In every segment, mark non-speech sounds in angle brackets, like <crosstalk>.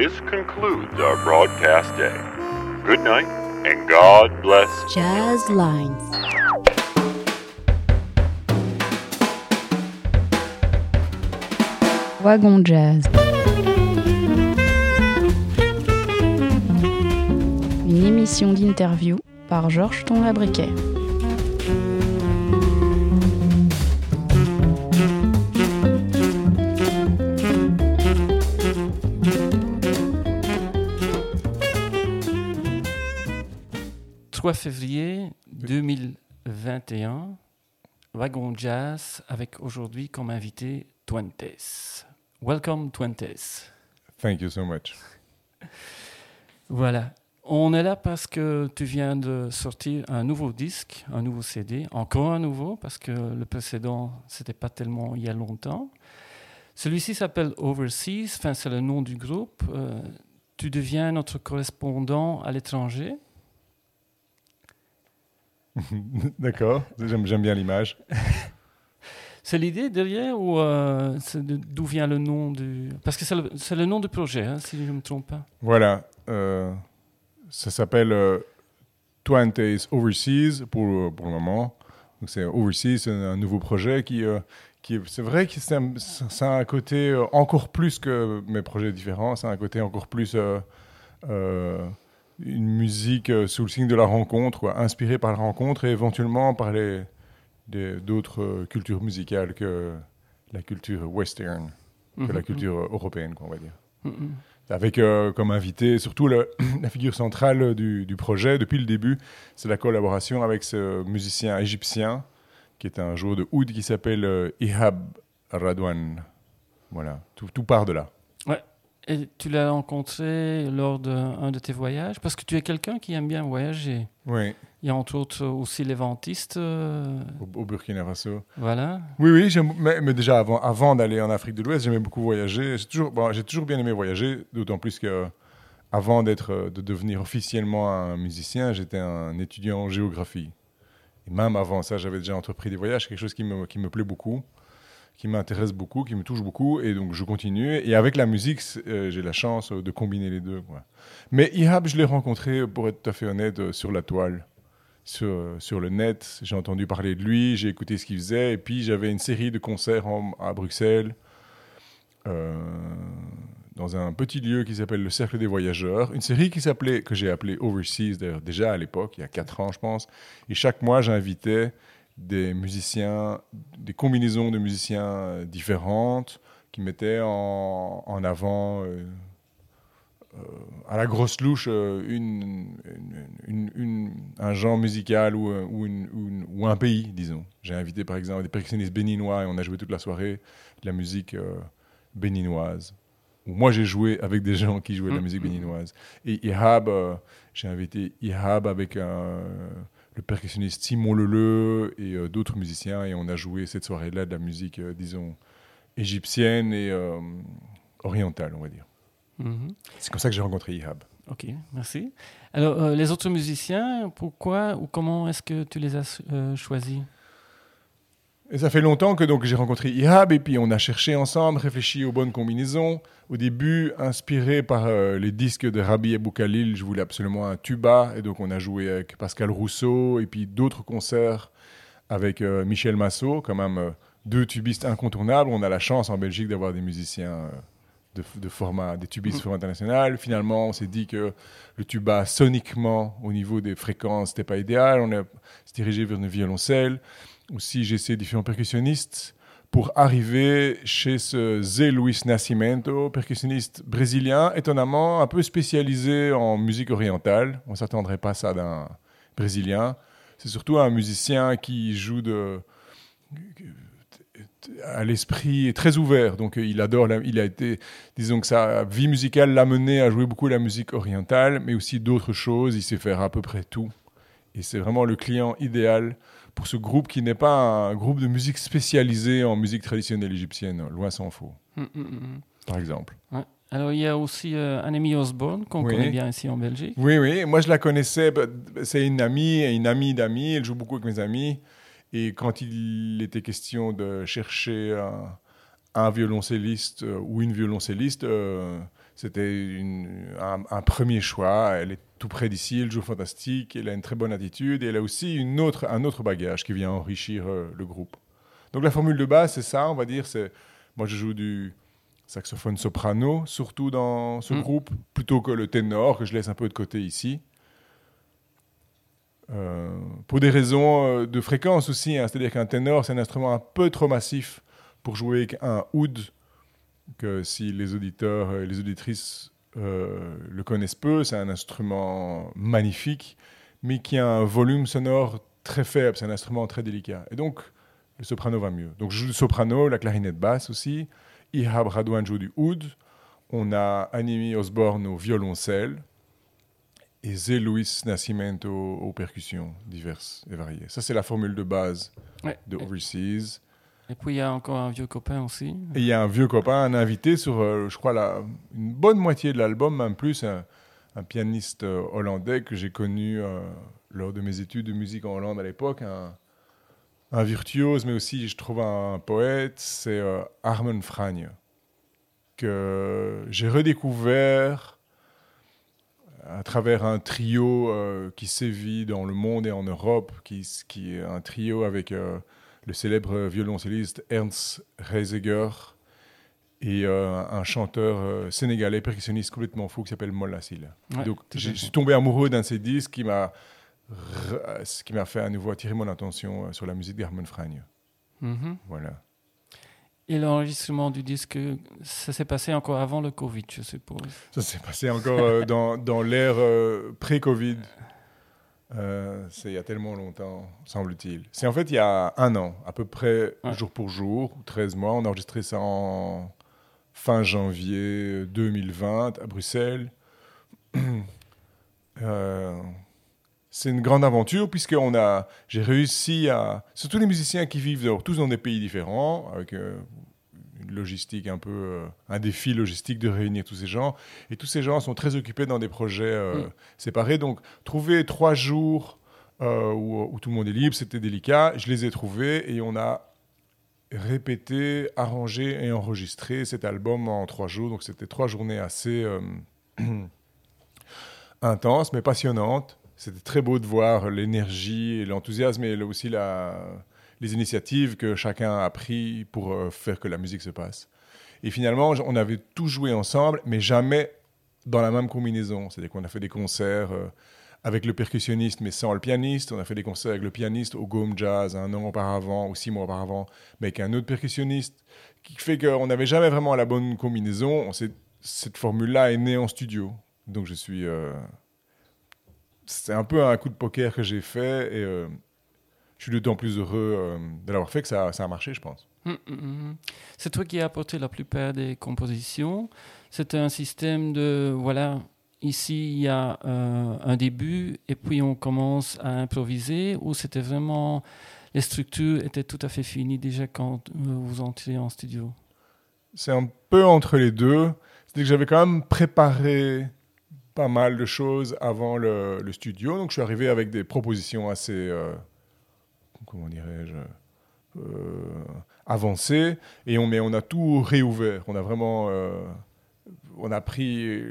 this concludes our broadcast day. Good night, and God bless. Jazz Lines. Wagon Jazz. Une émission d'interview par Georges Ton-Labriquet. « 3 février 2021, Wagon Jazz avec aujourd'hui comme invité Twentes. Welcome Twentes. Thank you so much. <laughs> Voilà. On est là parce que tu viens de sortir un nouveau disque, un nouveau CD, encore un nouveau parce que le précédent, c'était pas tellement il y a longtemps. Celui-ci s'appelle Overseas, enfin c'est le nom du groupe. Euh, tu deviens notre correspondant à l'étranger. <laughs> D'accord, j'aime bien l'image. <laughs> C'est l'idée derrière ou euh, d'où vient le nom du... Parce que c'est le, nom du projet, hein, si je ne me trompe pas. Voilà, euh, ça s'appelle euh, Twenties Overseas pour, pour le moment. Donc c'est Overseas, c'est un nouveau projet qui, euh, qui est- c'est vrai que c'est un, c'est un côté encore plus que mes projets différents, c'est un côté encore plus une musique euh, sous le signe de la rencontre, quoi, inspirée par la rencontre et éventuellement par les d'autres euh, cultures musicales que la culture western, que la Mhm. culture euh, européenne, quoi, on va dire Mhm. avec euh, comme invité surtout le- <clears throat> la figure centrale du, du projet depuis le début, c'est la collaboration avec ce musicien égyptien qui est un joueur de oud qui s'appelle euh, Ihab Radwan. Voilà, tout, tout part de là. Et tu l'as rencontré lors d'un de tes voyages? Parce que tu es quelqu'un qui aime bien voyager. Oui, Il y a entre autres aussi les ventistes. euh, au, au Burkina Faso. voilà. Oui, oui, mais, mais déjà avant, avant d'aller en Afrique de l'Ouest, j'aimais beaucoup voyager. J'ai toujours, bon, j'ai toujours bien aimé voyager, d'autant plus que euh, avant d'être, euh, de devenir officiellement un musicien, j'étais un étudiant en géographie. Et même avant ça, j'avais déjà entrepris des voyages, quelque chose qui me, qui me plaît beaucoup, qui m'intéresse beaucoup, qui me touche beaucoup, et donc je continue. Et avec la musique, euh, j'ai la chance euh, de combiner les deux. Mais Ihab, je l'ai rencontré, pour être tout à fait honnête, euh, sur la toile sur, le net. J'ai entendu parler de lui, j'ai écouté ce qu'il faisait. Et puis, j'avais une série de concerts à Bruxelles, dans un petit lieu qui s'appelle le Cercle des Voyageurs. Une série qui s'appelait, que j'ai appelée Overseas, d'ailleurs, déjà à l'époque, il y a 4 ans, je pense. Et chaque mois, j'invitais des musiciens, des combinaisons de musiciens euh, différentes qui mettaient en, en avant. euh, euh, à la grosse louche euh, une, une- une- une- un genre musical ou, ou, ou un pays, disons. J'ai invité par exemple des percussionnistes béninois et on a joué toute la soirée de la musique béninoise. Moi j'ai joué avec des gens qui jouaient de la Mhm. musique béninoise. Et Ihab, j'ai invité Ihab avec un- le percussionniste Simon Leleu et euh, d'autres musiciens et on a joué cette soirée-là de la musique, euh, disons, égyptienne et euh, orientale, on va dire. Mhm. C'est comme ça que j'ai rencontré Ihab. Ok, merci. Alors, les autres musiciens, pourquoi ou comment est-ce que tu les as choisis? Et ça fait longtemps que donc j'ai rencontré Ihab et puis on a cherché ensemble, réfléchi aux bonnes combinaisons. Au début, inspiré par euh, les disques de Rabbi Abou Khalil, je voulais absolument un tuba et donc on a joué avec Pascal Rousseau et puis d'autres concerts avec euh, Michel Massot, quand même euh, deux tubistes incontournables. On a la chance en Belgique d'avoir des musiciens de, de format, des tubistes de format international. Finalement, on s'est dit que le tuba soniquement, au niveau des fréquences, n'était pas idéal. On a se dirigé vers une violoncelle. Aussi, j'ai essayé différents percussionnistes pour arriver chez ce Zé Luis Nascimento, percussionniste brésilien, étonnamment un peu spécialisé en musique orientale. On ne s'attendrait pas à ça d'un brésilien. C'est surtout un musicien qui joue de à l'esprit très ouvert. Donc euh, il adore, il a été, disons que sa vie musicale l'a mené à jouer beaucoup la musique orientale, mais aussi d'autres choses. Il sait faire à peu près tout. Et c'est vraiment le client idéal pour ce groupe qui n'est pas un groupe de musique spécialisé en musique traditionnelle égyptienne, loin s'en faut, Mhm, mhm. par exemple. Alors, il y a aussi euh, Annemie Osborne, qu'on Oui. connaît bien ici en Belgique. Oui, oui, moi je la connaissais, bah, c'est une amie, une amie d'amis, elle joue beaucoup avec mes amis. Et quand il était question de chercher un, un violoncelliste euh, ou une violoncelliste, euh, C'était un premier choix. Elle est tout près d'ici, elle joue fantastique, elle a une très bonne attitude et elle a aussi une autre, un autre bagage qui vient enrichir euh, le groupe. Donc la formule de base, c'est ça, on va dire. C'est moi, je joue du saxophone soprano, surtout dans ce Mm. groupe, plutôt que le ténor que je laisse un peu de côté ici. Euh, pour des raisons euh, de fréquence aussi, hein. c'est-à-dire qu'un ténor, c'est un instrument un peu trop massif pour jouer avec un oud, que si les auditeurs et les auditrices euh, le connaissent peu, c'est un instrument magnifique, mais qui a un volume sonore très faible, c'est un instrument très délicat. Et donc, le soprano va mieux. Donc, je joue du soprano, la clarinette basse aussi, Ihab Radwan joue du oud, on a Animi Osborne au violoncelle, et Zé Luis Nascimento aux percussions diverses et variées. Ça, c'est la formule de base Ouais. de Overseas. Et puis il y a encore un vieux copain aussi. Il y a un vieux copain, un invité sur, euh, je crois, la, une bonne moitié de l'album, même plus, un, pianiste euh, hollandais que j'ai connu euh, lors de mes études de musique en Hollande à l'époque, un, virtuose, mais aussi, je trouve, un, poète, c'est Armen Fragne, que j'ai redécouvert à travers un trio qui sévit dans le monde et en Europe, qui, est un trio avec le célèbre violoncelliste Ernst Reiseger et euh, un chanteur euh, sénégalais percussionniste complètement fou qui s'appelle Molla. Ouais, Donc je suis tombé amoureux d'un de ces disques qui m'a qui m'a fait à nouveau attirer mon attention euh, sur la musique d'Hermann Fragne. Mhm. Voilà. Et l'enregistrement du disque, ça s'est passé encore avant le Covid, je suppose. Ça s'est passé encore euh, dans, dans l'ère pré-Covid. <laughs> Euh, c'est il y a tellement longtemps, semble-t-il. C'est en fait il y a un an, à peu près Ouais. jour pour jour, ou 13 mois. On a enregistré ça en fin janvier 2020 à Bruxelles. <clears throat> Euh, c'est une grande aventure puisqu'on a, j'ai réussi à, surtout les musiciens qui vivent tous dans des pays différents, avec euh, logistique un peu, euh, un défi logistique de réunir tous ces gens. Et tous ces gens sont très occupés dans des projets euh, Mm. séparés. Donc, trouver trois jours euh, où, où tout le monde est libre, c'était délicat. Je les ai trouvés et on a répété, arrangé et enregistré cet album en trois jours. Donc, c'était trois journées assez <clears throat> intenses, mais passionnantes. C'était très beau de voir l'énergie et l'enthousiasme et aussi la, les initiatives que chacun a pris pour euh, faire que la musique se passe. Et finalement, on avait tout joué ensemble, mais jamais dans la même combinaison. C'est-à-dire qu'on a fait des concerts euh, avec le percussionniste, mais sans le pianiste. On a fait des concerts avec le pianiste au Gome Jazz un an auparavant, ou six mois auparavant, mais avec un autre percussionniste, qui fait qu'on n'avait jamais vraiment la bonne combinaison. Cette formule-là est née en studio. Donc je suis... euh, c'est un peu un coup de poker que j'ai fait, je suis d'autant plus heureux euh, de l'avoir fait que ça, ça a marché, je pense. Mm, mm, mm. C'est toi qui as apporté la plupart des compositions. C'était un système de, voilà, ici il y a euh, un début et puis on commence à improviser ou c'était vraiment, les structures étaient tout à fait finies déjà quand euh, vous entriez en studio? C'est un peu entre les deux. C'est que j'avais quand même préparé pas mal de choses avant le, le studio. Donc je suis arrivé avec des propositions assez, euh, comment dirais-je, euh, avancées. Et on, mais on a tout réouvert. On a vraiment, euh, on a pris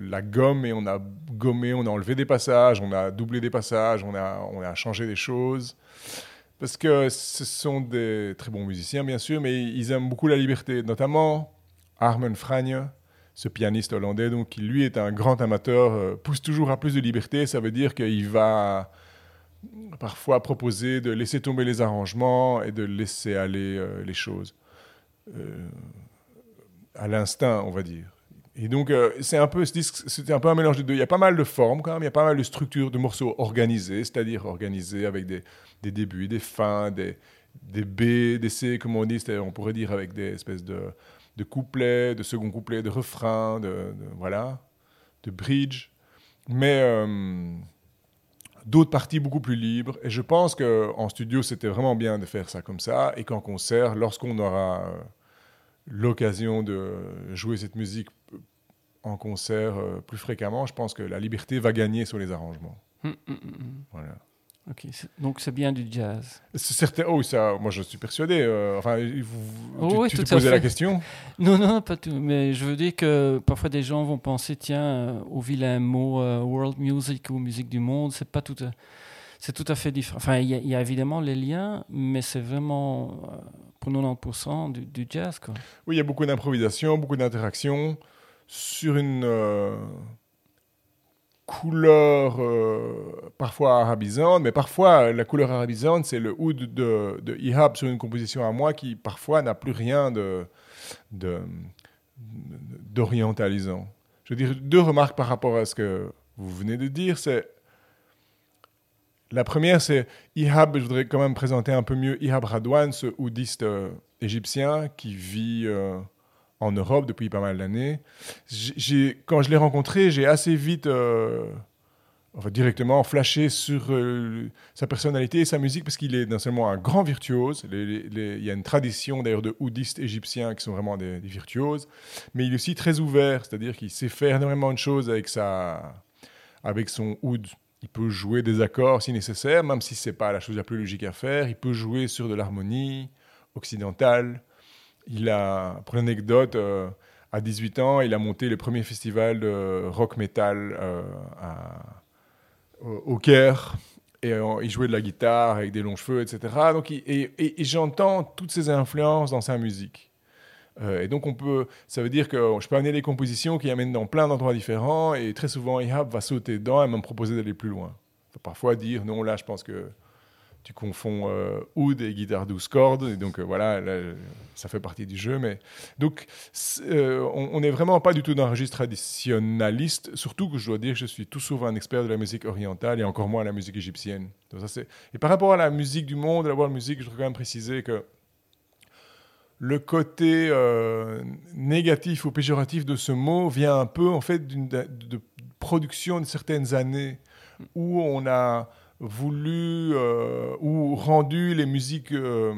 la gomme et on a gommé, on a enlevé des passages, on a doublé des passages, on a, on a changé des choses. Parce que ce sont des très bons musiciens, bien sûr, mais ils aiment beaucoup la liberté. Notamment Armen Fragne, ce pianiste hollandais, donc, qui lui est un grand amateur, euh, pousse toujours à plus de liberté. Ça veut dire qu'il va parfois proposer de laisser tomber les arrangements et de laisser aller euh, les choses. Euh, à l'instinct, on va dire. Et donc, euh, c'est un peu ce disque, c'était un peu un mélange des deux. Il y a pas mal de formes quand même, il y a pas mal de structures de morceaux organisés, c'est-à-dire organisés avec des, des débuts, des fins, des, des B, des C, comme on dit, c'est-à-dire on pourrait dire avec des espèces de, de couplets, de second couplets, de refrains, de, de- voilà, de bridge. Mais d'autres parties beaucoup plus libres. Et je pense qu'en studio, c'était vraiment bien de faire ça comme ça. Et qu'en concert, lorsqu'on aura euh, l'occasion de jouer cette musique en concert euh, plus fréquemment, je pense que la liberté va gagner sur les arrangements. Hum, hum, hum. Voilà. Ok. Donc c'est bien du jazz. Certain. Oh, ça, moi je suis persuadé. euh, enfin, vous, Oh, tu, te posais la question <laughs> Non, non, pas tout. Mais je veux dire que parfois des gens vont penser, tiens, euh, au vilain mot euh, world music ou musique du monde, c'est pas tout à, c'est tout à fait différent. Enfin, il y, a- il y a évidemment les liens, mais c'est vraiment euh, pour 90% du, du jazz, quoi. Oui, il y a beaucoup d'improvisation, beaucoup d'interaction sur une couleur euh, parfois arabisante, mais parfois la couleur arabisante, c'est le oud de, Ihab sur une composition à moi qui parfois n'a plus rien de, d'orientalisant. Je veux dire, deux remarques par rapport à ce que vous venez de dire, c'est la première, c'est Ihab, je voudrais quand même présenter un peu mieux Ihab Radwan, ce oudiste euh, égyptien qui vit euh, en Europe depuis pas mal d'années. Quand je l'ai rencontré, j'ai assez vite, euh, enfin, directement flashé sur euh, sa personnalité et sa musique parce qu'il est non seulement un grand virtuose, il y a une tradition d'ailleurs de oudistes égyptiens qui sont vraiment des, virtuoses, mais il est aussi très ouvert, c'est-à-dire qu'il sait faire énormément de choses avec, sa, avec son oud. Il peut jouer des accords si nécessaire, même si c'est pas la chose la plus logique à faire. Il peut jouer sur de l'harmonie occidentale. Il a, pour l'anecdote, euh, à 18 ans, il a monté le premier festival de rock metal euh, au, Caire. Et euh, il jouait de la guitare avec des longs cheveux, etc. Donc, et j'entends toutes ces influences dans sa musique. Euh, et donc, on peut, ça veut dire que je peux amener des compositions qui amènent dans plein d'endroits différents. Et très souvent, Ihab va sauter dedans et me proposer d'aller plus loin. Faut parfois dire non, là, je pense que tu confonds euh, oud et guitare 12 cordes. Et donc, euh, voilà, là, ça fait partie du jeu. Mais donc, euh, on n'est vraiment pas du tout dans un registre traditionnaliste. Surtout que je dois dire que je suis tout sauf un expert de la musique orientale et encore moins la musique égyptienne. Et par rapport à la musique du monde, la world music, je voudrais quand même préciser que le côté euh, négatif ou péjoratif de ce mot vient un peu en fait de, de production de certaines années où on a voulu euh, ou rendu les musiques, euh,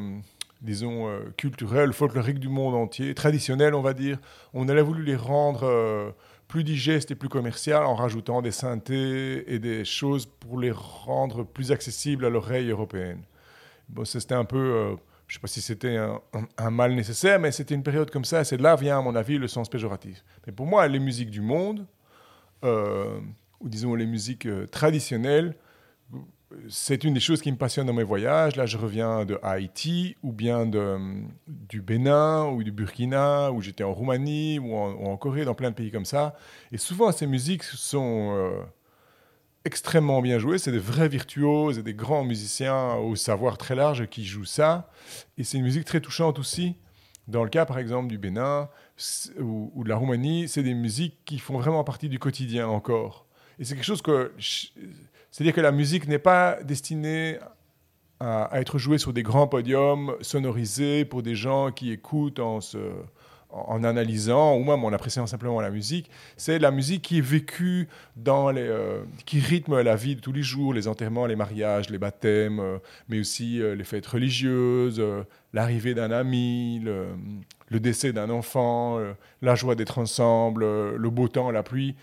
disons, euh, culturelles, folkloriques du monde entier, traditionnelles, on va dire, on a voulu les rendre plus digestes et plus commerciales en rajoutant des synthés et des choses pour les rendre plus accessibles à l'oreille européenne. Bon, c'était un peu, je ne sais pas si c'était un, un- mal nécessaire, mais c'était une période comme ça. C'est de là vient, à mon avis, le sens péjoratif. Mais pour moi, les musiques du monde, ou disons les musiques traditionnelles, c'est une des choses qui me passionne dans mes voyages. Là, je reviens de Haïti, ou bien hum, du Bénin, ou du Burkina, où j'étais en Roumanie, ou en, Corée, dans plein de pays comme ça. Et souvent, ces musiques sont euh, extrêmement bien jouées. C'est des vrais virtuoses et des grands musiciens au savoir très large qui jouent ça. Et c'est une musique très touchante aussi. Dans le cas, par exemple, du Bénin ou, de la Roumanie, c'est des musiques qui font vraiment partie du quotidien encore. Et c'est quelque chose que... C'est-à-dire que la musique n'est pas destinée à, à être jouée sur des grands podiums sonorisés pour des gens qui écoutent en, se, en, analysant ou même en appréciant simplement la musique. C'est la musique qui est vécue dans les... euh, qui rythme la vie de tous les jours, les enterrements, les mariages, les baptêmes, euh, mais aussi euh, les fêtes religieuses, l'arrivée d'un ami, le, décès d'un enfant, la joie d'être ensemble, le beau temps, la pluie.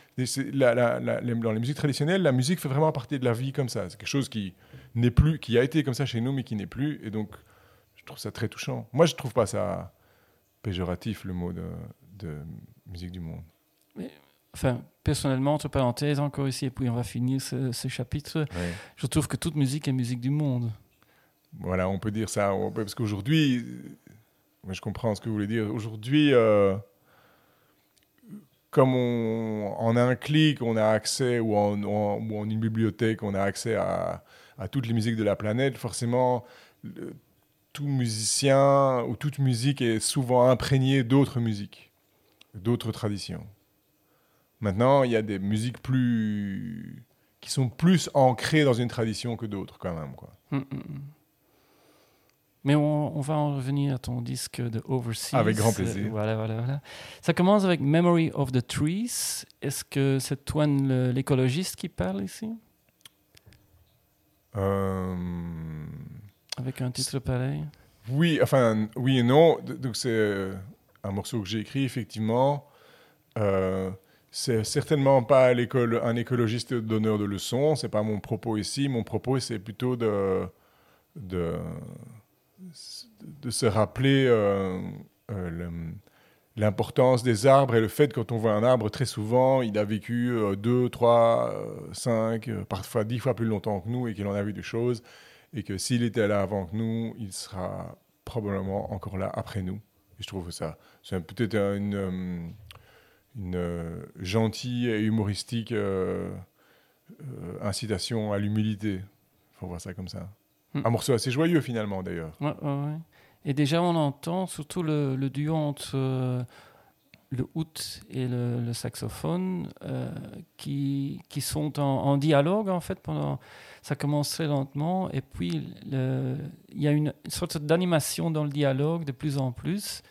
La- la- dans les musiques traditionnelles, la musique fait vraiment partie de la vie comme ça. C'est quelque chose qui n'est plus, qui a été comme ça chez nous, mais qui n'est plus. Et donc, je trouve ça très touchant. Moi, je trouve pas ça péjoratif, le mot de, de musique du monde. Enfin, personnellement, entre parenthèses, encore ici, et puis on va finir ce, ce chapitre, je trouve que toute musique est musique du monde. Voilà, on peut dire ça. parce qu'aujourd'hui, euh, je comprends ce que vous voulez dire. Aujourd'hui, euh, comme on, en un clic, on a accès, ou en, en- ou en une bibliothèque, on a accès à, à toutes les musiques de la planète, forcément, le- tout musicien ou toute musique est souvent imprégnée d'autres musiques, d'autres traditions. Maintenant, il y a des musiques plus qui sont plus ancrées dans une tradition que d'autres, quand même. Quoi. Hum, hum, hum. Mais on, on va en revenir à ton disque de Overseas. Avec grand plaisir. Euh, voilà, voilà, voilà. Ça commence avec Memory of the Trees. Est-ce que c'est toi l'écologiste qui parle ici? Euh, Avec un titre pareil Oui, enfin, oui et non. Donc, c'est euh, un morceau que j'ai écrit, effectivement. Euh, c'est certainement pas l'école, un écologiste donneur de leçons. C'est pas mon propos ici. Mon propos, c'est plutôt de, de, de se rappeler euh, euh, l'importance des arbres et le fait que quand on voit un arbre, très souvent, il a vécu 2, 3, 5, parfois 10 fois plus longtemps que nous et qu'il en a vu des choses. Et que s'il était là avant que nous, il sera probablement encore là après nous. Et je trouve ça, c'est peut-être une, euh, une euh, gentille et humoristique euh, euh, incitation à l'humilité. Il faut voir ça comme ça. Hmm. Un morceau assez joyeux finalement d'ailleurs. Ouais, ouais, ouais. Et déjà, on entend surtout le, le duo entre le oud et le, saxophone euh, qui, qui sont en, dialogue, en fait, pendant... Ça commence très lentement, et puis il y a une sorte d'animation dans le dialogue de plus en plus.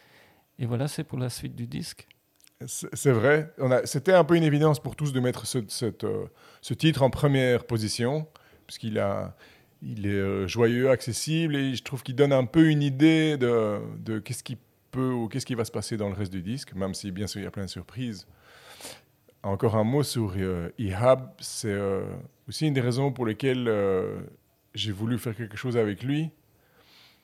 Et voilà, c'est pour la suite du disque. C'est vrai. C'était un peu une évidence pour tous de mettre ce, euh, ce titre en première position, puisqu'il a, il est euh, joyeux, accessible, et je trouve qu'il donne un peu une idée de, de qu'est-ce qui peut ou qu'est-ce qui va se passer dans le reste du disque, même si bien sûr il y a plein de surprises. Encore un mot sur euh, Ihab, c'est euh, aussi une des raisons pour lesquelles euh, j'ai voulu faire quelque chose avec lui.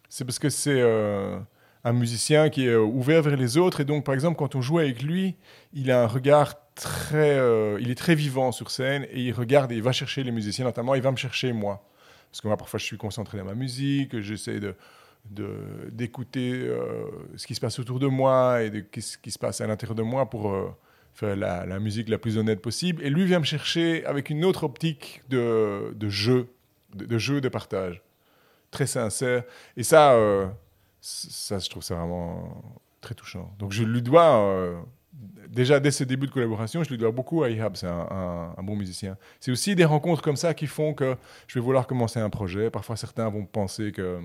C'est parce que c'est euh, un musicien qui est ouvert vers les autres et donc par exemple quand on joue avec lui, il a un regard très, il est très vivant sur scène et il regarde et il va chercher les musiciens notamment, il va me chercher moi parce que moi parfois je suis concentré dans ma musique, j'essaie de- d'écouter euh, ce qui se passe autour de moi et de ce qui se passe à l'intérieur de moi pour euh, faire la, musique la plus honnête possible. Et lui vient me chercher avec une autre optique de, de jeu, de, jeu, de partage, très sincère. Et ça, euh, ça, je trouve ça vraiment très touchant. Donc je lui dois, déjà dès ce début de collaboration, je lui dois beaucoup à Ihab, c'est un bon musicien. C'est aussi des rencontres comme ça qui font que je vais vouloir commencer un projet. Parfois certains vont penser que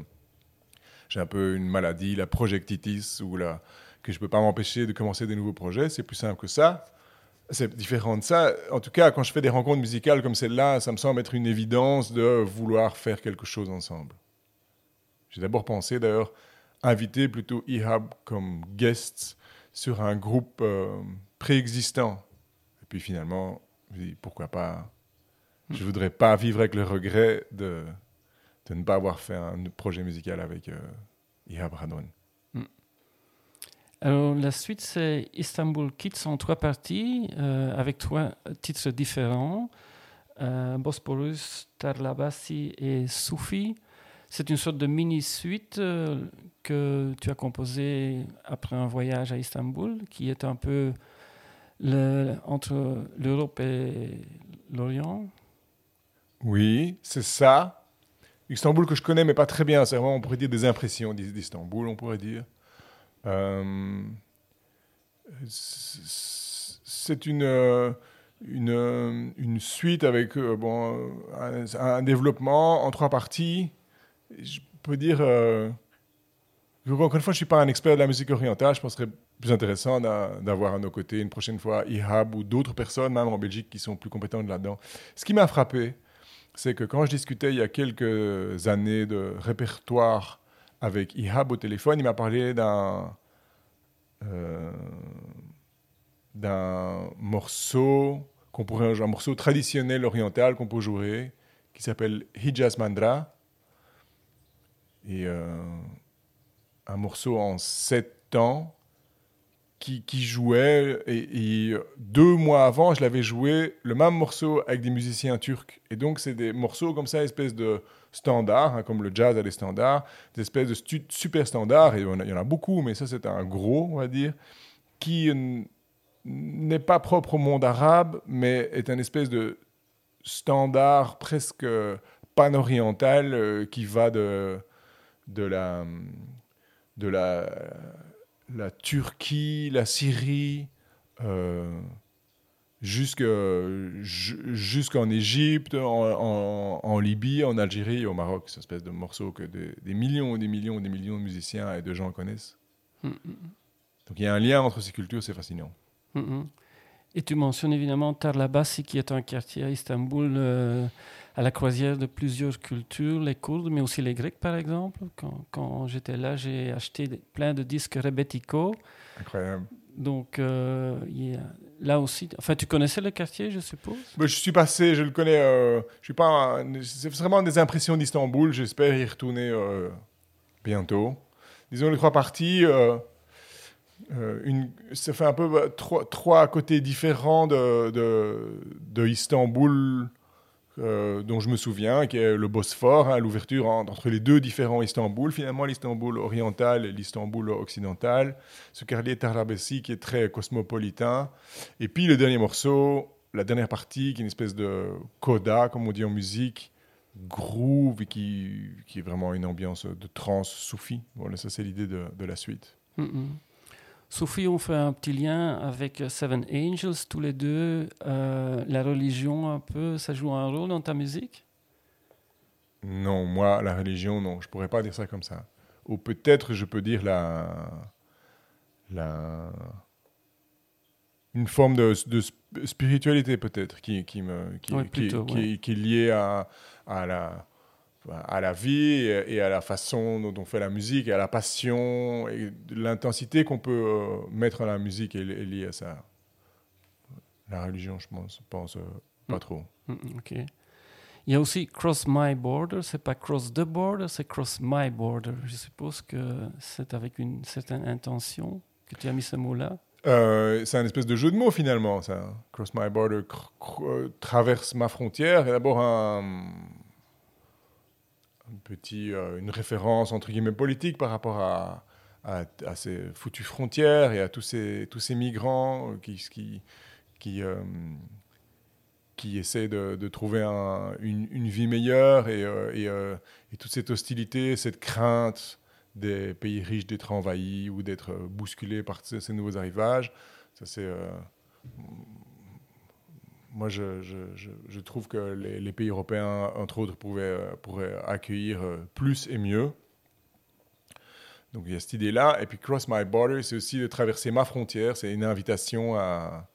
j'ai un peu une maladie, la projectitis, ou la, que je ne peux pas m'empêcher de commencer des nouveaux projets. C'est plus simple que ça. C'est différent de ça. En tout cas, quand je fais des rencontres musicales comme celle-là, ça me semble être une évidence de vouloir faire quelque chose ensemble. J'ai d'abord pensé, d'ailleurs, inviter plutôt Ihab comme guest sur un groupe euh, préexistant. Et puis finalement, je dis, pourquoi pas? Je voudrais pas vivre avec le regret de, de ne pas avoir fait un projet musical avec euh, Ihab Radwan. Alors, la suite, c'est Istanbul Kids en trois parties, euh, avec trois titres différents euh, Bosporus, Tarlabasi et Soufi. C'est une sorte de mini-suite euh, que tu as composée après un voyage à Istanbul, qui est un peu le- entre l'Europe et l'Orient. Oui, c'est ça. Istanbul que je connais, mais pas très bien. C'est vraiment, on pourrait dire, des impressions d'I- d'Istanbul, on pourrait dire. Euh, c'est une, euh, une, euh, une suite avec bon, un, développement en trois parties. Je peux dire... encore une fois, je ne suis pas un expert de la musique orientale. Je pense que ce serait plus intéressant d'a- d'avoir à nos côtés une prochaine fois Ihab ou d'autres personnes, même en Belgique, qui sont plus compétentes là-dedans. Ce qui m'a frappé, c'est que quand je discutais il y a quelques années de répertoire avec Ihab au téléphone, il m'a parlé d'un euh, morceau qu'on pourrait un morceau traditionnel oriental qu'on peut jouer qui s'appelle Hijaz Mandra. Et euh, un morceau en sept temps qui, jouait et, deux mois avant je l'avais joué le même morceau avec des musiciens turcs. Et donc c'est des morceaux comme ça espèce de standards hein, comme le jazz a des standards des espèces de stu- super standards et il y en a- beaucoup mais ça c'est un gros on va dire qui n'est pas propre au monde arabe mais est un espèce de standard presque pan-oriental euh, qui va de de la de la la Turquie, la Syrie, euh, jusque- ju- jusqu'en Égypte, en, en- en Libye, en Algérie et au Maroc. C'est une espèce de morceau que des, des millions et des millions et des millions de musiciens et de gens connaissent. Mm, mm, Donc il y a un lien entre ces cultures, c'est fascinant. mm. Et tu mentionnes évidemment Tarlabasi, qui est un quartier à Istanbul euh, à la croisière de plusieurs cultures, les Kurdes, mais aussi les Grecs, par exemple. Quand, quand j'étais là, j'ai acheté plein de disques Rebetiko. Incroyable. Donc, euh, là aussi, enfin, tu connaissais le quartier, je suppose? Bah, je suis passé, je le connais. euh, je suis pas. C'est vraiment des impressions d'Istanbul. J'espère y retourner euh, bientôt. Disons les trois parties. une, ça fait un peu bah, trois, trois côtés différents de, de, de Istanbul euh, dont je me souviens, qui est le Bosphore, hein, l'ouverture en- entre les deux différents Istanbul, finalement l'Istanbul oriental et l'Istanbul occidental, ce quartier Tarabesi qui est très cosmopolitain, et puis le dernier morceau, la dernière partie, qui est une espèce de coda, comme on dit en musique, groove, et qui, qui est vraiment une ambiance de trance soufie. Voilà, ça c'est l'idée de, de la suite. Mhm. Sophie, on fait un petit lien avec Seven Angels, tous les deux. Euh, la religion, un peu, ça joue un rôle dans ta musique? Non, moi, la religion, non, je pourrais pas dire ça comme ça. Ou peut-être je peux dire la, la, une forme de, de sp- spiritualité peut-être qui, qui me, qui, Ouais, qui- plutôt, qui- ouais. qui est liée à, à la, à la vie et, à la façon dont on fait la musique et à la passion et l'intensité qu'on peut euh, mettre dans la musique est, liée à ça. La religion, je pense, pense euh, pas Mm. trop. Mhm, Ok. Il y a aussi Cross My Border, c'est pas Cross the Border, c'est Cross My Border. Je suppose que c'est avec une certaine intention que tu as mis ce mot-là. Euh, c'est un espèce de jeu de mots finalement, ça. Cross my border, cr- cr- traverse ma frontière. Et d'abord un, un petit, euh, une référence entre guillemets politique par rapport à, ces foutues frontières et à tous ces, tous ces migrants qui, qui, qui, euh, essaient de, trouver un- une, une vie meilleure et, euh, et, euh, toute cette hostilité, cette crainte des pays riches d'être envahis ou d'être euh, bousculés par ces, ces nouveaux arrivages. Ça, c'est. Moi, je, trouve que les, pays européens, entre autres, pouvaient, euh, pourraient accueillir euh, plus et mieux. Donc, il y a cette idée-là. Et puis, Cross My Border, c'est aussi de traverser ma frontière. C'est une invitation à.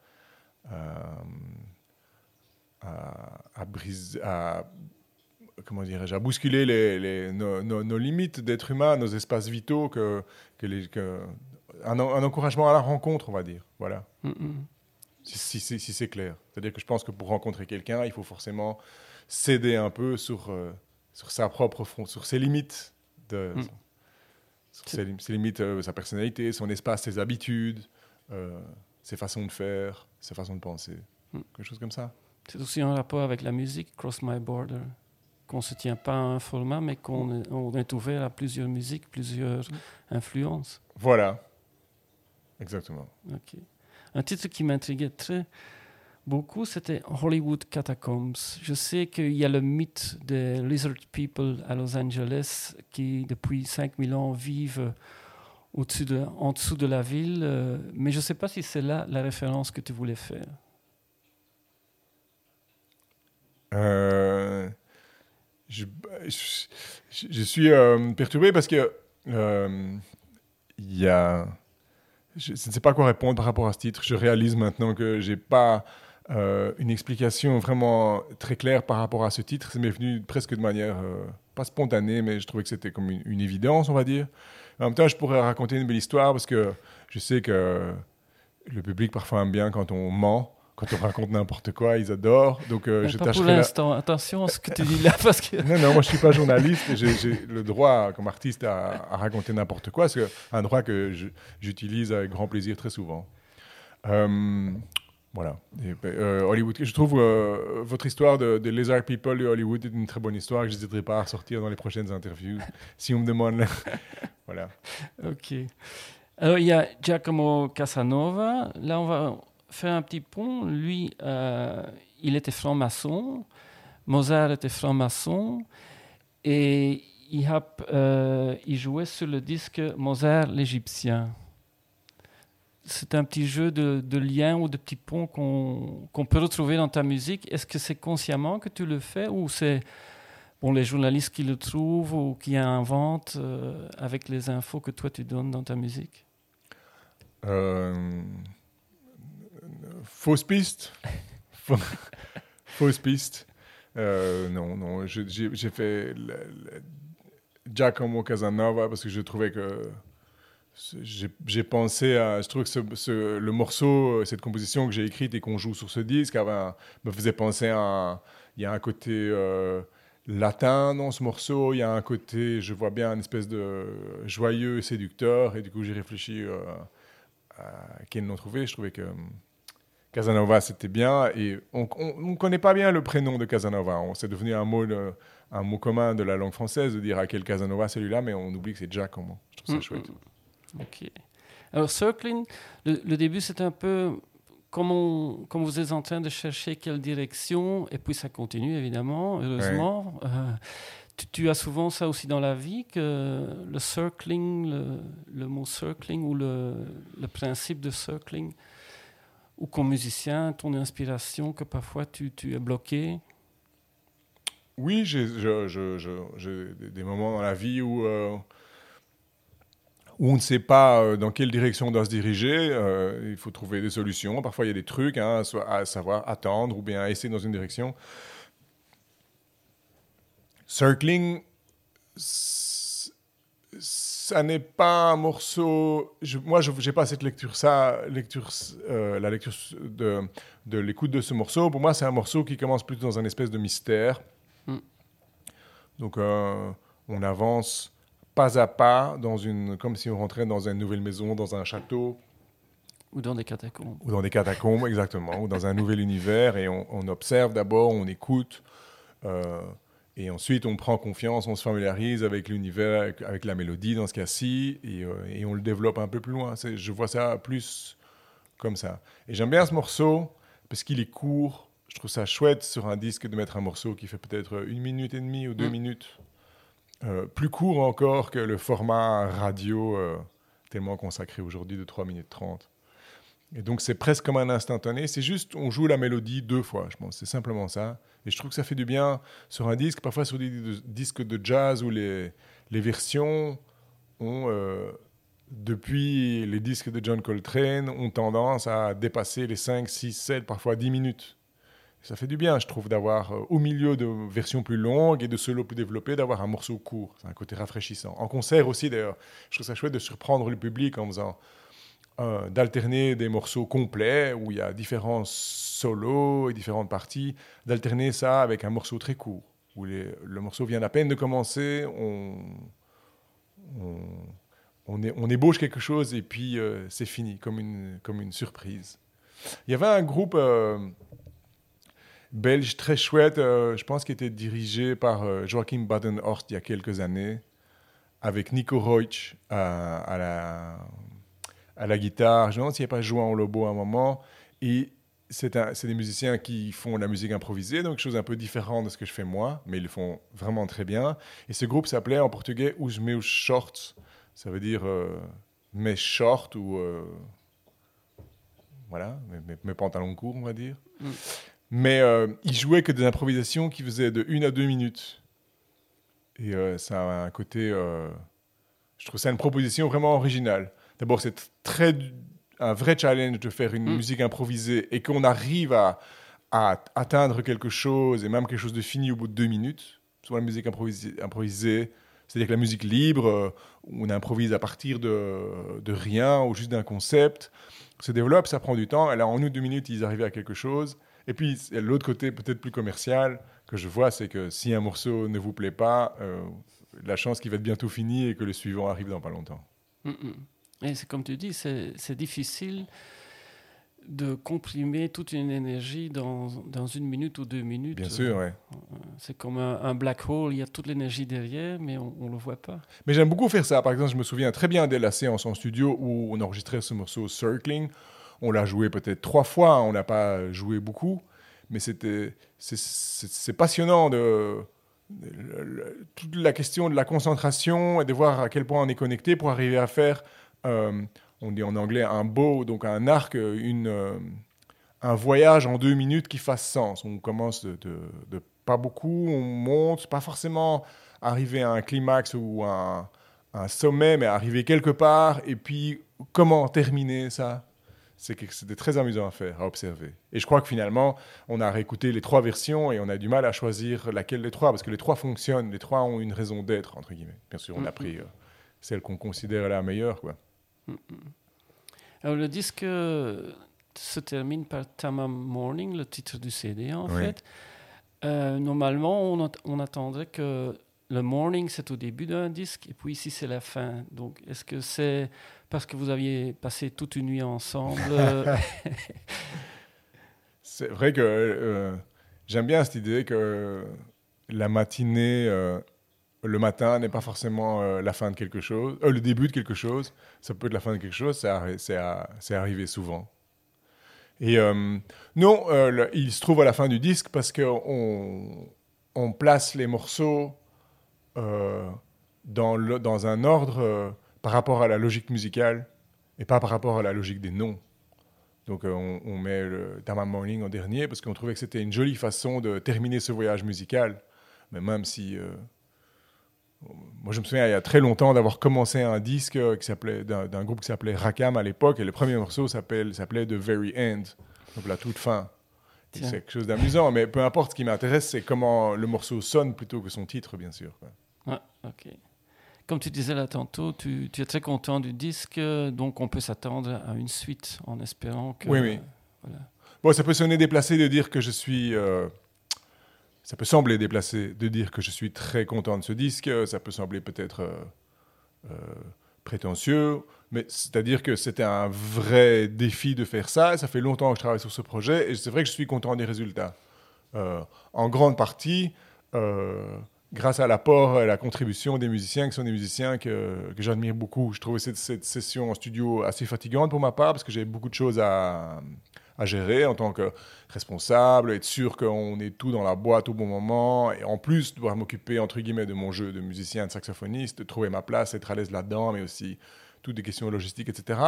briser. à- comment à bousculer nos, limites d'être humain, nos espaces vitaux, un, encouragement à la rencontre, on va dire. Voilà, Mhm. si, si, si- si c'est clair. C'est-à-dire que je pense que pour rencontrer quelqu'un, il faut forcément céder un peu sur, euh, sur sa propre front, sur ses limites, de, Mm. sur ses, lim- ses limites, euh, sa personnalité, son espace, ses habitudes, euh, ses façons de faire, ses façons de penser. Mm. Quelque chose comme ça. C'est aussi un rapport avec la musique, Cross My Border. Qu'on ne se tient pas à un format, mais qu'on est, on est ouvert à plusieurs musiques, plusieurs influences. Voilà. Exactement. Ok. Un titre qui m'intriguait très beaucoup, c'était Hollywood Catacombs. Je sais qu'il y a le mythe des Lizard People à Los Angeles qui, depuis 5000 ans, vivent au-dessus de, en dessous de la ville, euh, mais je ne sais pas si c'est là la référence que tu voulais faire. Euh, je suis euh, perturbé parce que euh, il y a, je, ne sais pas quoi répondre par rapport à ce titre. Je réalise maintenant que j'ai pas euh, une explication vraiment très claire par rapport à ce titre. Ça m'est venu presque de manière euh, pas spontanée, mais je trouvais que c'était comme une, une évidence, on va dire. En même temps, je pourrais raconter une belle histoire parce que je sais que le public parfois aime bien quand on ment. Quand on raconte n'importe quoi, ils adorent. Donc, euh, Mais je pas pour la- l'instant, attention à ce que tu dis là, parce que... non, non, moi je suis pas journaliste et j'ai le droit, comme artiste, à, à raconter n'importe quoi. C'est un droit que j'utilise avec grand plaisir très souvent. Euh, voilà. Et, euh, Hollywood, je trouve euh, votre histoire de, de Lizard People de Hollywood est une très bonne histoire que je n'hésiterai pas à ressortir dans les prochaines interviews si on me demande. <laughs> voilà. Ok. Alors, il y a Giacomo Casanova. Là, on va faire un petit pont. Lui, euh, il était franc-maçon. Mozart était franc-maçon. Et euh, il jouait sur le disque Mozart l'Égyptien. C'est un petit jeu de, liens ou de petits ponts qu'on peut retrouver dans ta musique. Est-ce que c'est consciemment que tu le fais ou c'est bon, les journalistes qui le trouvent ou qui inventent euh, avec les infos que toi tu donnes dans ta musique? Fausse piste. Fa- <laughs> fausse piste. Euh, non, non. J'ai fait le- le Giacomo Casanova parce que je trouvais que j'ai pensé à. Je trouve que le morceau, cette composition que j'ai écrite et qu'on joue sur ce disque me faisait penser à. Il y a un côté euh, latin dans ce morceau, il y a un côté, je vois bien, une espèce de joyeux séducteur, et du coup j'ai réfléchi euh, à quel nom trouver. Je trouvais que Casanova c'était bien, et on ne connaît pas bien le prénom de Casanova. C'est devenu un mot, un mot commun de la langue française de dire à quel Casanova celui-là, mais on oublie que c'est Giacomo. Je trouve ça mm, chouette. Mm. Ok. Alors, Circling, le, début, c'est un peu comme, comme, vous êtes en train de chercher quelle direction, et puis ça continue, évidemment, heureusement. Euh, tu, as souvent ça aussi dans la vie, que le circling, le, mot circling ou le, le, principe de circling, ou comme musicien, ton inspiration, que parfois tu, tu es bloqué? Oui, j'ai des moments dans la vie où... Euh, où on ne sait pas euh, dans quelle direction on doit se diriger. Euh, il faut trouver des solutions. Parfois, il y a des trucs, hein, à savoir attendre ou bien essayer dans une direction. Circling, ça n'est pas un morceau. moi, je n'ai pas cette lecture, ça, lecture, euh, la lecture de, de l'écoute de ce morceau. Pour moi, c'est un morceau qui commence plutôt dans un espèce de mystère. Mm. Donc, on avance pas à pas, dans une, comme si on rentrait dans une nouvelle maison, dans un château. Ou dans des catacombes. Ou dans des catacombes, exactement. ou dans un nouvel univers. Et on, observe d'abord, on écoute. Euh, et ensuite, on prend confiance, on se familiarise avec l'univers, avec, la mélodie dans ce cas-ci. Et, euh, et, on le développe un peu plus loin. Je vois ça plus comme ça. Et j'aime bien ce morceau parce qu'il est court. Je trouve ça chouette sur un disque de mettre un morceau qui fait peut-être une minute et demie ou deux mm. minutes euh, plus court encore que le format radio euh, tellement consacré aujourd'hui de 3 minutes 30. Et donc c'est presque comme un instantané, c'est juste on joue la mélodie deux fois, je pense, c'est simplement ça. Et je trouve que ça fait du bien sur un disque, parfois sur des disques de jazz où les, les versions ont, euh, depuis les disques de John Coltrane, ont tendance à dépasser les 5, 6, 7, parfois 10 minutes ça fait du bien, je trouve, d'avoir euh, au milieu de versions plus longues et de solos plus développés, d'avoir un morceau court. C'est un côté rafraîchissant. En concert aussi, d'ailleurs, je trouve ça chouette de surprendre le public en faisant d'alterner des morceaux complets où il y a différents solos et différentes parties, d'alterner ça avec un morceau très court où le morceau vient à peine de commencer, on, on, ébauche quelque chose et puis euh, c'est fini, comme une, comme une surprise. Il y avait un groupe belge très chouette, euh, je pense qu'il était dirigé par euh, Joachim Badenhorst il y a quelques années, avec Nico Reutsch à, la, à la guitare. Je me demande s'il n'y a pas Joan Lobo à un moment. Et c'est des musiciens qui font de la musique improvisée, donc chose un peu différente de ce que je fais moi, mais ils le font vraiment très bien. Et ce groupe s'appelait en portugais Os meus shorts, ça veut dire euh, mes shorts ou voilà, mes, pantalons courts, on va dire. Mm. Mais euh, il jouait que des improvisations qui faisaient de une à deux minutes. Et euh, ça a un côté. Euh, je trouve ça une proposition vraiment originale. D'abord, c'est très un vrai challenge de faire une mm. musique improvisée et qu'on arrive à, à, atteindre quelque chose et même quelque chose de fini au bout de deux minutes. Soit la musique improvisée, improvisée c'est-à-dire que la musique libre, on improvise à partir de, de rien ou juste d'un concept, se développe, ça prend du temps. Et là, en une ou deux minutes, ils arrivent à quelque chose. Et puis, l'autre côté, peut-être plus commercial, que je vois, c'est que si un morceau ne vous plaît pas, euh, la chance qu'il va être bientôt fini et que le suivant arrive dans pas longtemps. Mm, mm. Et c'est comme tu dis, c'est difficile de comprimer toute une énergie dans, dans, une minute ou deux minutes. Bien sûr, oui. C'est comme un, black hole, il y a toute l'énergie derrière, mais on ne le voit pas. Mais j'aime beaucoup faire ça. Par exemple, je me souviens très bien de la séance en studio où on enregistrait ce morceau Circling. On l'a joué peut-être trois fois, on n'a pas joué beaucoup, mais c'était c'est passionnant de, toute la question de la concentration et de voir à quel point on est connecté pour arriver à faire, on dit en anglais un bow, donc un arc, une, euh, un voyage en deux minutes qui fasse sens. On commence de, de, pas beaucoup, on monte, pas forcément arriver à un climax ou un, un sommet, mais arriver quelque part, et puis comment terminer ça? C'était très amusant à faire, à observer. Et je crois que finalement, on a réécouté les trois versions et on a du mal à choisir laquelle des trois, parce que les trois fonctionnent, les trois ont une raison d'être, entre guillemets. Bien sûr, on a mm-hmm. pris euh, celle qu'on considère la meilleure. Quoi. Alors, le disque euh, se termine par Tamam Morning, le titre du CD, en Oui. fait. Euh, normalement, on, at- on attendrait que le morning, c'est au début d'un disque, et puis ici, c'est la fin. Donc, est-ce que c'est parce que vous aviez passé toute une nuit ensemble euh, <laughs> C'est vrai que euh, j'aime bien cette idée que la matinée, euh, le matin n'est pas forcément euh, la fin de quelque chose, euh, le début de quelque chose, ça peut être la fin de quelque chose, c'est arrivé souvent. Et euh, non, il se trouve à la fin du disque parce qu'on on place les morceaux dans, un ordre par rapport à la logique musicale et pas par rapport à la logique des noms. Donc on, met le Tamam Morning en dernier parce qu'on trouvait que c'était une jolie façon de terminer ce voyage musical. Mais même si... moi je me souviens il y a très longtemps d'avoir commencé un disque euh, qui s'appelait d'un groupe qui s'appelait Rakam à l'époque et le premier morceau s'appelle- s'appelait The Very End, donc la toute fin. C'est quelque chose d'amusant, mais peu importe, ce qui m'intéresse, c'est comment le morceau sonne plutôt que son titre, bien sûr. Ouais, ok. Comme tu disais là tantôt, tu, tu es très content du disque, donc on peut s'attendre à une suite en espérant que. Oui, oui. euh, voilà. Bon, ça peut sonner déplacé de dire que je suis. euh, ça peut sembler déplacé de dire que je suis très content de ce disque. Ça peut sembler peut-être euh, euh, prétentieux, mais c'est-à-dire que c'était un vrai défi de faire ça. Ça fait longtemps que je travaille sur ce projet et c'est vrai que je suis content des résultats. Euh, en grande partie, grâce à l'apport et la contribution des musiciens qui sont des musiciens que, j'admire beaucoup. Je trouvais cette, session en studio assez fatigante pour ma part parce que j'avais beaucoup de choses à gérer en tant que responsable, être sûr qu'on est tout dans la boîte au bon moment, et en plus devoir m'occuper entre guillemets de mon jeu de musicien, de saxophoniste, de trouver ma place, être à l'aise là-dedans, mais aussi toutes des questions logistiques, etc.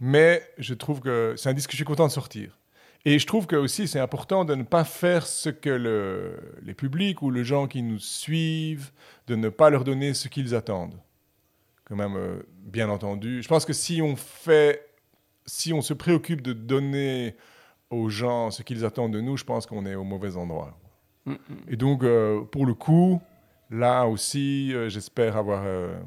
Mais je trouve que c'est un disque que je suis content de sortir. Et je trouve que aussi c'est important de ne pas faire ce que le- les publics ou les gens qui nous suivent, de ne pas leur donner ce qu'ils attendent. Quand même, euh, bien entendu. Je pense que si on fait, si on se préoccupe de donner aux gens ce qu'ils attendent de nous, je pense qu'on est au mauvais endroit. Mm. Et donc, euh, pour le coup, là aussi, euh, j'espère avoir, euh,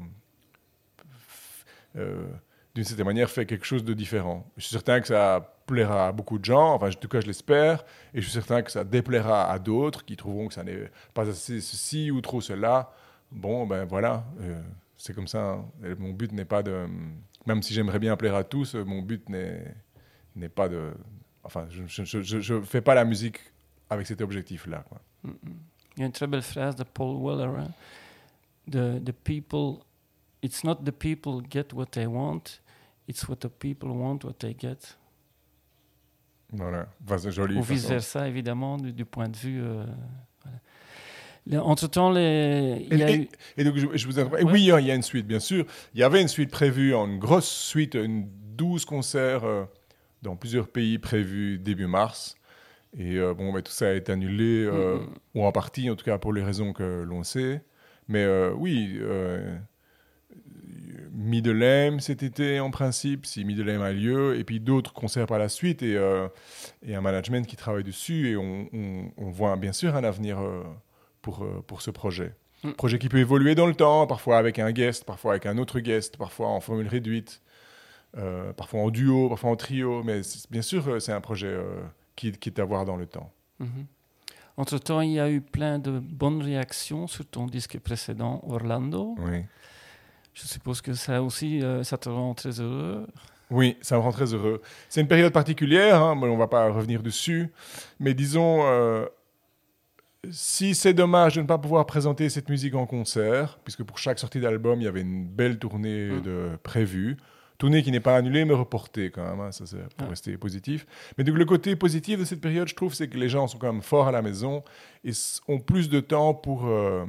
d'une certaine manière, fait quelque chose de différent. Je suis certain que ça plaira à beaucoup de gens, enfin, en tout cas, je l'espère, et je suis certain que ça déplaira à d'autres qui trouveront que ça n'est pas assez ceci ou trop cela. Bon, ben voilà, c'est comme ça. hein. Mon but n'est pas de... Même si j'aimerais bien plaire à tous, euh, mon but n'est pas de... Enfin, je ne fais pas la musique avec cet objectif-là. Mm, mm. Il y a une très belle phrase de Paul Weller. hein. The, the people, it's not the people get what they want, it's what the people want what they get. Voilà, Enfin, joli. Ou vice-versa, évidemment, du, du point de vue. euh, Entre-temps, les, il y a Et, eu. et- donc, je, je vous Ouais. Oui, hein, il y a une suite, bien sûr. Il y avait une suite prévue, une grosse suite, une 12 concerts euh, dans plusieurs pays prévus début mars. Et euh, bon, tout ça a été annulé, euh, ou en partie, en tout cas pour les raisons que l'on sait. Mais oui, Middelheim cet été en principe, si Middelheim a lieu, et puis d'autres concerts par la suite, et, et un management qui travaille dessus, et on, on- on voit bien sûr un avenir pour, euh, pour ce projet. Mm. Projet qui peut évoluer dans le temps, parfois avec un guest, parfois avec un autre guest, parfois en formule réduite, euh, parfois en duo, parfois en trio, mais bien sûr euh, c'est un projet euh, qui, qui est à voir dans le temps. Mhm. Entre-temps, il y a eu plein de bonnes réactions sur ton disque précédent, Orlando. Oui. Je suppose que ça aussi, euh, ça te rend très heureux. Oui, ça me rend très heureux. C'est une période particulière, hein, mais on ne va pas revenir dessus. Mais disons, euh, si c'est dommage de ne pas pouvoir présenter cette musique en concert, puisque pour chaque sortie d'album, il y avait une belle tournée Mm. de prévue, tournée qui n'est pas annulée, mais reportée quand même, hein, ça c'est pour Ah. rester positif. Mais donc le côté positif de cette période, je trouve, c'est que les gens sont quand même forts à la maison et ont plus de temps pour euh,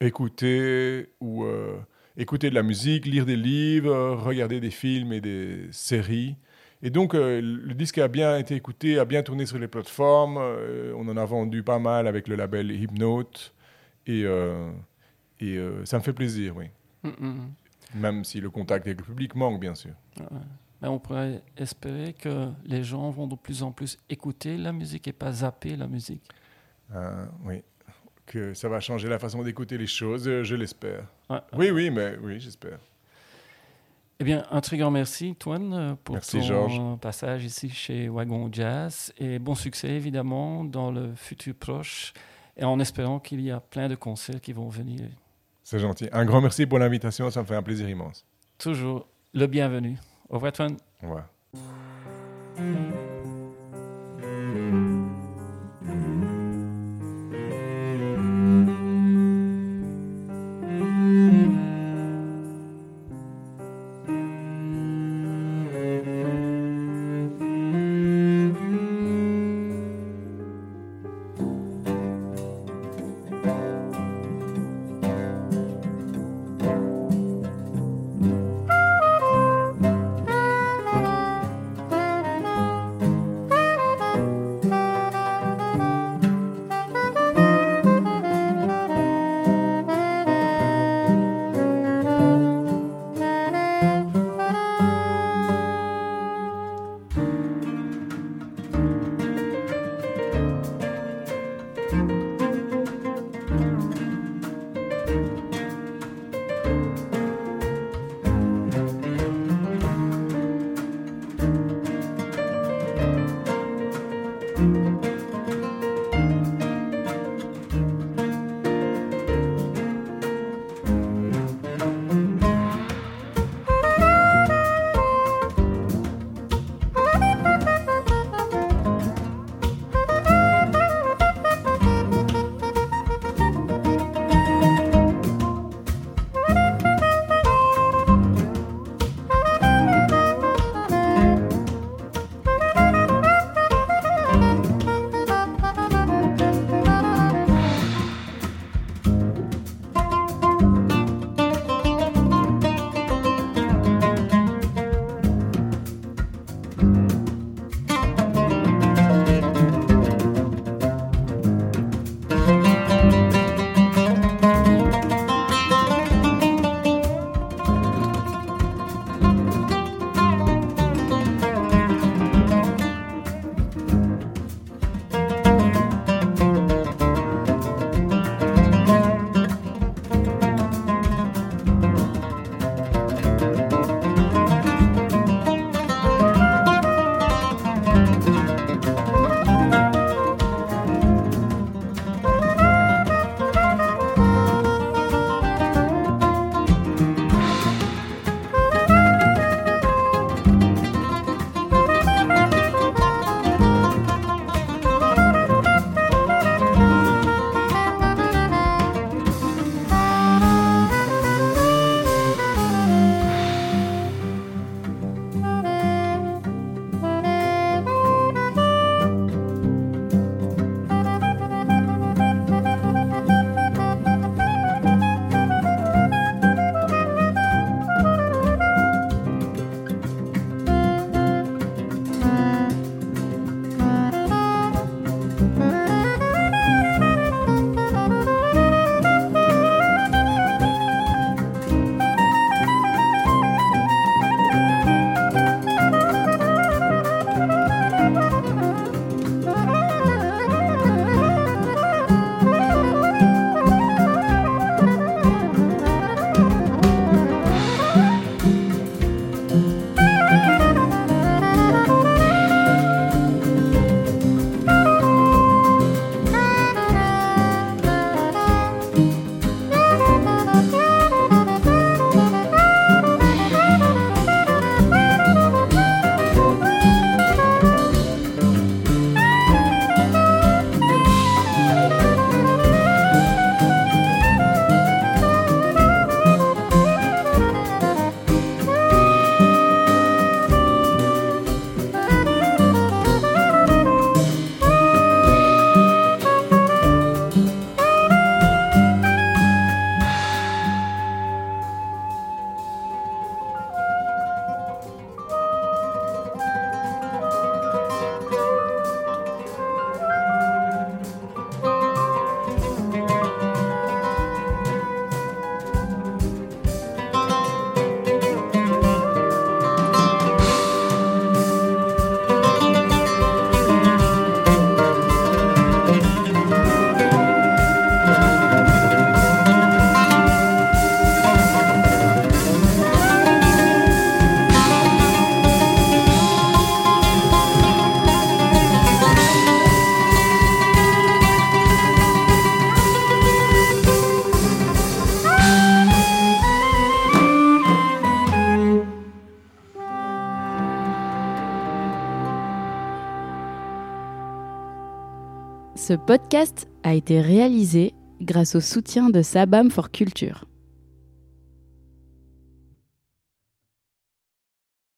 écouter ou euh, écouter de la musique, lire des livres, regarder des films et des séries. Et donc, euh, le disque a bien été écouté, a bien tourné sur les plateformes. euh, on en a vendu pas mal avec le label Hypnote. Et, euh, et ça me fait plaisir, oui. Mhm, mhm. Même si le contact avec le public manque, bien sûr. Ouais. Mais on pourrait espérer que les gens vont de plus en plus écouter la musique et pas zapper la musique. Oui. Que ça va changer la façon d'écouter les choses, je l'espère. Ouais. Oui, oui, mais oui, j'espère. Eh bien, un très grand merci, Toine, euh, pour Merci, ton passage ici chez Wagon Jazz. Et bon succès, évidemment, dans le futur proche. Et en espérant qu'il y a plein de concerts qui vont venir. C'est gentil. Un grand merci pour l'invitation, ça me fait un plaisir immense. Toujours le bienvenu. Au revoir, Toine. Au revoir. Ce podcast a été réalisé grâce au soutien de Sabam for Culture.